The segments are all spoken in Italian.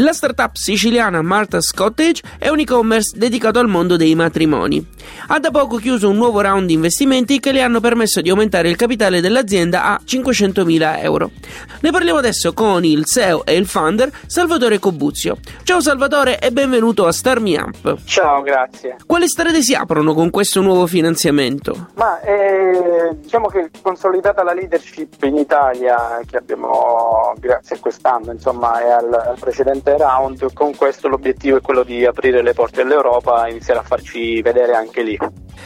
La startup siciliana Martha's Cottage è un e-commerce dedicato al mondo dei matrimoni. Ha da poco chiuso un nuovo round di investimenti che le hanno permesso di aumentare il capitale dell'azienda a 500.000 euro. Ne parliamo adesso con il CEO e il founder Salvatore Cobuzio. Ciao Salvatore e benvenuto a Star Me Up. Ciao, grazie. Quali strade si aprono con questo nuovo finanziamento? Ma eh, diciamo che consolidata la leadership in Italia che abbiamo grazie a quest'anno, insomma, e al, al precedente round, con questo l'obiettivo è quello di aprire le porte all'Europa e iniziare a farci vedere anche lì.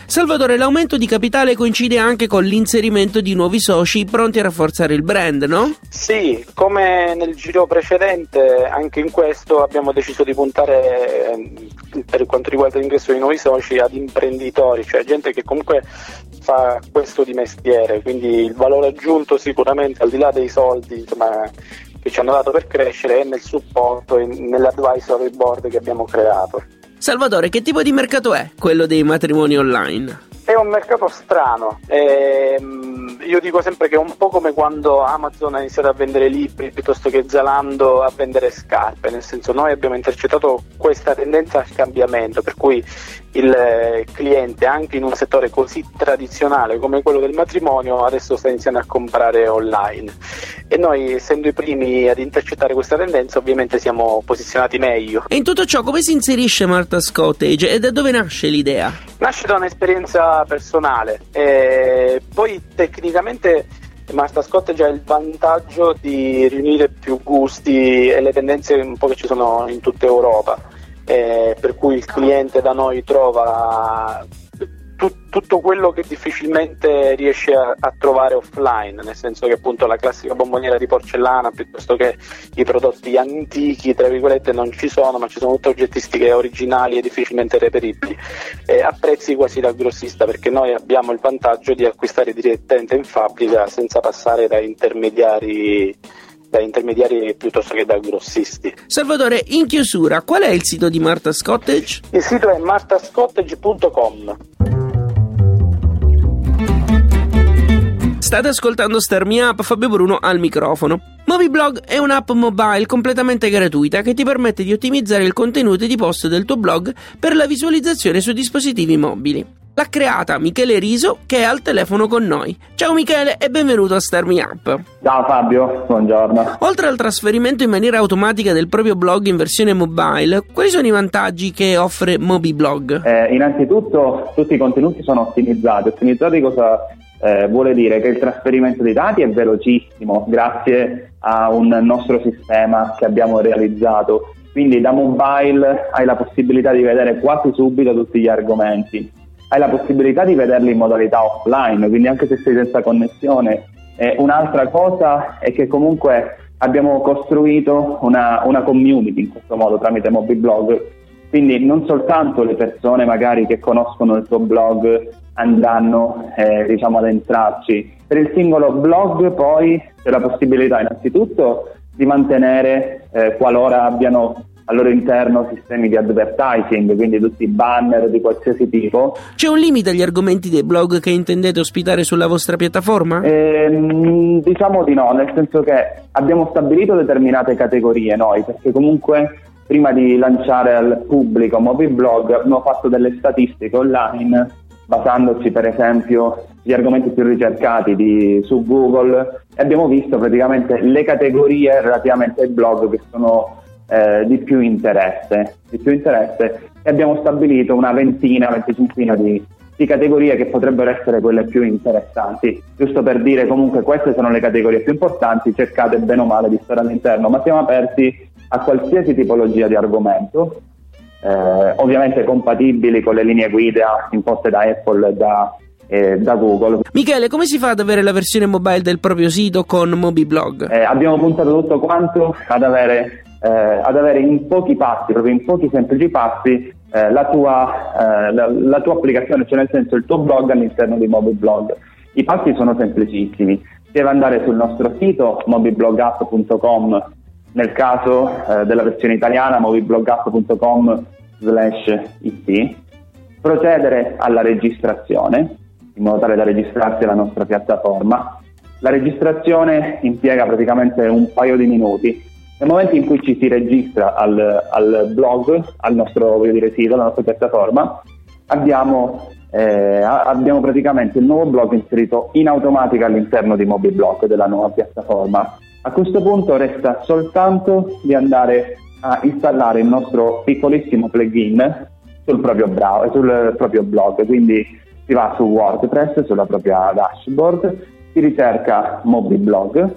Salvatore, l'aumento di capitale coincide anche con l'inserimento di nuovi soci pronti a rafforzare il brand, no? Sì, come nel giro precedente, anche in questo abbiamo deciso di puntare, eh, per quanto riguarda l'ingresso di nuovi soci, ad imprenditori, cioè gente che comunque fa questo di mestiere, quindi il valore aggiunto sicuramente al di là dei soldi insomma, che ci hanno dato per crescere è nel supporto e nell'advisory board che abbiamo creato. Salvatore, che tipo di mercato è quello dei matrimoni online? È un mercato strano, ehm, io dico sempre che è un po' come quando Amazon ha iniziato a vendere libri piuttosto che Zalando a vendere scarpe, nel senso noi abbiamo intercettato questa tendenza al cambiamento, per cui il eh, cliente anche in un settore così tradizionale come quello del matrimonio adesso sta iniziando a comprare online e noi essendo i primi ad intercettare questa tendenza ovviamente siamo posizionati meglio. E in tutto ciò come si inserisce Martha's Cottage e da dove nasce l'idea? Nasce da un'esperienza personale, e poi tecnicamente Martha's Cottage ha il vantaggio di riunire più gusti e le tendenze un po' che ci sono in tutta Europa eh, per cui il cliente da noi trova tut- tutto quello che difficilmente riesce a-, a trovare offline, nel senso che appunto la classica bomboniera di porcellana piuttosto che i prodotti antichi, tra virgolette, non ci sono, ma ci sono tutte oggettistiche originali e difficilmente reperibili, eh, a prezzi quasi da grossista, perché noi abbiamo il vantaggio di acquistare direttamente in fabbrica senza passare da intermediari da intermediari piuttosto che da grossisti. Salvatore, in chiusura, qual è il sito di Martha's Cottage? Il sito è martascottage.com. State ascoltando Star Me Up, Fabio Bruno al microfono. MobiBlog è un'app mobile completamente gratuita che ti permette di ottimizzare il contenuto e di post del tuo blog per la visualizzazione su dispositivi mobili. L'ha creata Michele Riso che è al telefono con noi. Ciao Michele e benvenuto a Star Me Up. Ciao Fabio, buongiorno. Oltre al trasferimento in maniera automatica del proprio blog in versione mobile, quali sono i vantaggi che offre MobiBlog? Eh, innanzitutto tutti i contenuti sono ottimizzati. Ottimizzati cosa eh, vuole dire? Che il trasferimento dei dati è velocissimo grazie a un nostro sistema che abbiamo realizzato. Quindi da mobile hai la possibilità di vedere quasi subito tutti gli argomenti hai la possibilità di vederli in modalità offline, quindi anche se sei senza connessione. Eh, un'altra cosa è che comunque abbiamo costruito una, una community in questo modo tramite MobiBlog, quindi non soltanto le persone magari che conoscono il tuo blog andranno eh, diciamo ad entrarci, per il singolo blog poi c'è la possibilità innanzitutto di mantenere eh, qualora abbiano al loro interno sistemi di advertising, quindi tutti i banner di qualsiasi tipo. C'è un limite agli argomenti dei blog che intendete ospitare sulla vostra piattaforma? Ehm, diciamo di no, nel senso che abbiamo stabilito determinate categorie noi, perché comunque prima di lanciare al pubblico MobiBlog abbiamo fatto delle statistiche online basandoci per esempio sugli argomenti più ricercati di, su Google e abbiamo visto praticamente le categorie relativamente ai blog che sono eh, di, più interesse, di più interesse e abbiamo stabilito una ventina, venticinquina di, di categorie che potrebbero essere quelle più interessanti. Giusto per dire comunque queste sono le categorie più importanti, cercate bene o male di stare all'interno, ma siamo aperti a qualsiasi tipologia di argomento, eh, ovviamente compatibili con le linee guida imposte da Apple e da, eh, da Google. Michele, come si fa ad avere la versione mobile del proprio sito con MobiBlog? Eh, abbiamo puntato tutto quanto ad avere, eh, ad avere in pochi passi, proprio in pochi semplici passi, eh, la tua, eh, la, la, tua applicazione, cioè nel senso il tuo blog all'interno di MobiBlog. I passi sono semplicissimi, deve andare sul nostro sito mobiblogapp.com nel caso eh, della versione italiana moviblogapp.com slash it, procedere alla registrazione in modo tale da registrarsi alla nostra piattaforma. La registrazione impiega praticamente un paio di minuti. Nel momento in cui ci si registra al, al blog, al nostro dire, sito, alla nostra piattaforma, abbiamo, eh, abbiamo praticamente il nuovo blog inserito in automatica all'interno di MobiBlog della nuova piattaforma a questo punto resta soltanto di andare a installare il nostro piccolissimo plugin sul proprio, browser, sul proprio blog, quindi si va su WordPress, sulla propria dashboard, si ricerca MobiBlog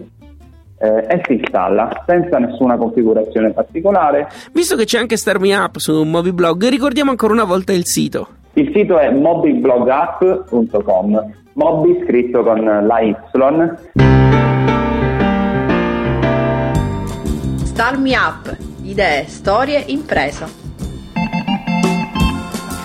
eh, e si installa senza nessuna configurazione particolare. Visto che c'è anche Starmi Up su MobiBlog, ricordiamo ancora una volta il sito. Il sito è mobiblogapp.com, Mobi scritto con la Y. Start Me Up, idee, storie, impresa.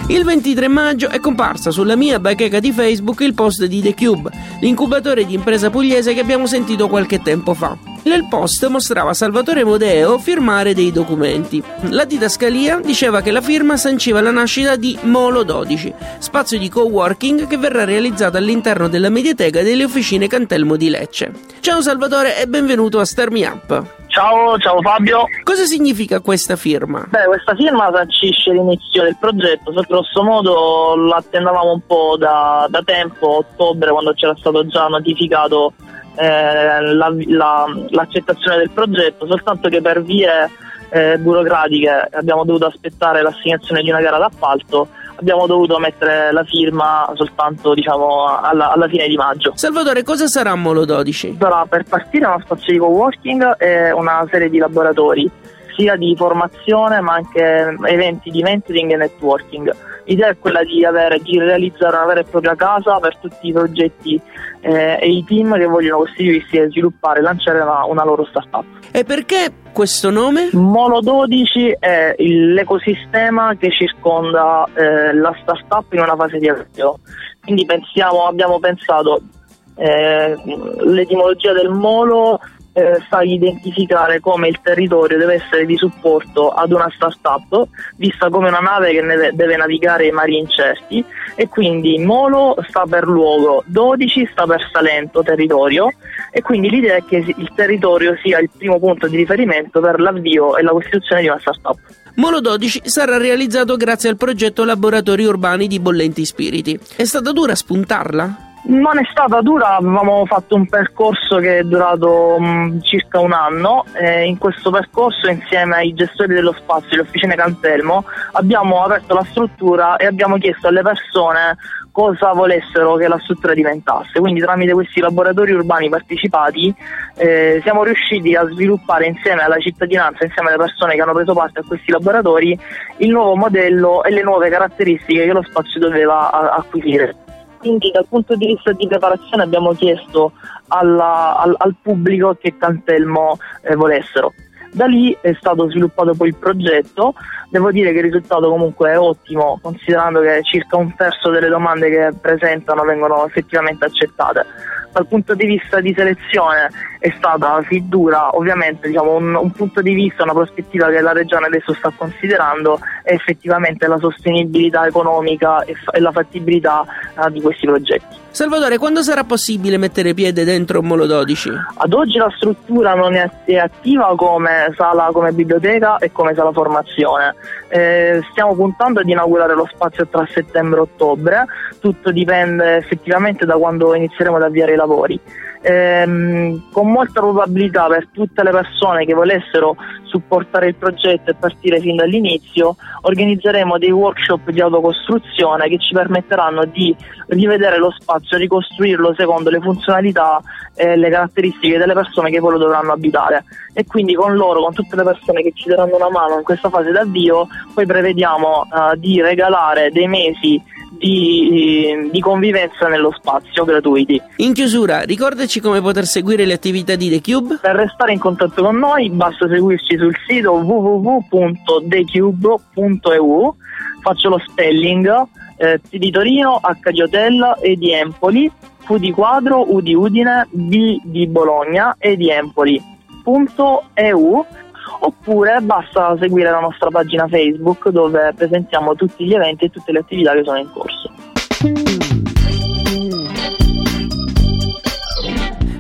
Il 23 maggio è comparsa sulla mia bacheca di Facebook il post di The Cube, l'incubatore di impresa pugliese che abbiamo sentito qualche tempo fa. Nel post mostrava Salvatore Modeo firmare dei documenti. La didascalia diceva che la firma sanciva la nascita di Molo 12, spazio di coworking che verrà realizzato all'interno della mediateca delle officine Cantelmo di Lecce. Ciao Salvatore e benvenuto a Star Me Up. Ciao, ciao Fabio. Cosa significa questa firma? Beh, questa firma sancisce l'inizio del progetto, se grosso modo l'attendavamo un po' da, da tempo, ottobre, quando c'era stato già notificato eh, la, la, l'accettazione del progetto, soltanto che per vie eh, burocratiche abbiamo dovuto aspettare l'assegnazione di una gara d'appalto abbiamo dovuto mettere la firma soltanto diciamo, alla, alla, fine di maggio. Salvatore, cosa sarà Molo 12? Sarà per partire uno spazio di co-working e una serie di laboratori, sia di formazione ma anche eventi di mentoring e networking. L'idea è quella di, avere, di realizzare una vera e propria casa per tutti i progetti eh, e i team che vogliono costituirsi e sviluppare e lanciare una, una loro startup. E perché questo nome? Mono 12 è l'ecosistema che circonda eh, la startup in una fase di avvio. Quindi pensiamo, abbiamo pensato eh, l'etimologia del molo eh, sa identificare come il territorio deve essere di supporto ad una startup vista come una nave che ne deve navigare i mari incerti e quindi Molo sta per luogo, 12 sta per Salento, territorio e quindi l'idea è che il territorio sia il primo punto di riferimento per l'avvio e la costituzione di una startup. Molo 12 sarà realizzato grazie al progetto Laboratori Urbani di Bollenti Spiriti. È stata dura spuntarla? Non è stata dura, avevamo fatto un percorso che è durato mh, mm, circa un anno e in questo percorso insieme ai gestori dello spazio, le officine Cantelmo, abbiamo aperto la struttura e abbiamo chiesto alle persone cosa volessero che la struttura diventasse. Quindi tramite questi laboratori urbani partecipati eh, siamo riusciti a sviluppare insieme alla cittadinanza, insieme alle persone che hanno preso parte a questi laboratori, il nuovo modello e le nuove caratteristiche che lo spazio doveva acquisire. Quindi dal punto di vista di preparazione abbiamo chiesto alla, al, al, pubblico che Cantelmo eh, volessero. Da lì è stato sviluppato poi il progetto, devo dire che il risultato comunque è ottimo considerando che circa un terzo delle domande che presentano vengono effettivamente accettate dal punto di vista di selezione è stata sì dura, ovviamente diciamo, un, un, punto di vista, una prospettiva che la Regione adesso sta considerando è effettivamente la sostenibilità economica e, fa- e la fattibilità uh, di questi progetti. Salvatore, quando sarà possibile mettere piede dentro un Molo 12? Ad oggi la struttura non è, è attiva come come sala come biblioteca e come sala formazione. Eh, stiamo puntando ad inaugurare lo spazio tra settembre e ottobre, tutto dipende effettivamente da quando inizieremo ad avviare i lavori ehm, con molta probabilità per tutte le persone che volessero supportare il progetto e partire fin dall'inizio, organizzeremo dei workshop di autocostruzione che ci permetteranno di rivedere lo spazio, ricostruirlo secondo le funzionalità e le caratteristiche delle persone che poi lo dovranno abitare. E quindi con loro, con tutte le persone che ci daranno una mano in questa fase d'avvio, poi prevediamo uh, di regalare dei mesi di, di, convivenza nello spazio gratuiti. In chiusura, ricordaci come poter seguire le attività di The Cube. Per restare in contatto con noi basta seguirci sul sito www.thecube.eu. Faccio lo spelling eh, T di Torino, H di Hotel, E di Empoli, Q di Quadro, U di Udine, B di Bologna, E di Empoli. Oppure basta seguire la nostra pagina Facebook dove presentiamo tutti gli eventi e tutte le attività che sono in corso.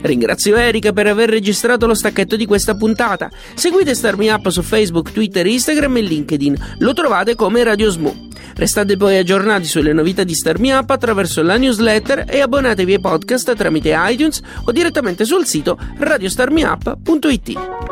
Ringrazio Erika per aver registrato lo stacchetto di questa puntata. Seguite Starmi Up su Facebook, Twitter, Instagram e LinkedIn. Lo trovate come Radio Smoo. Restate poi aggiornati sulle novità di Starmi Up attraverso la newsletter e abbonatevi ai podcast tramite iTunes o direttamente sul sito radiostarmiup.it.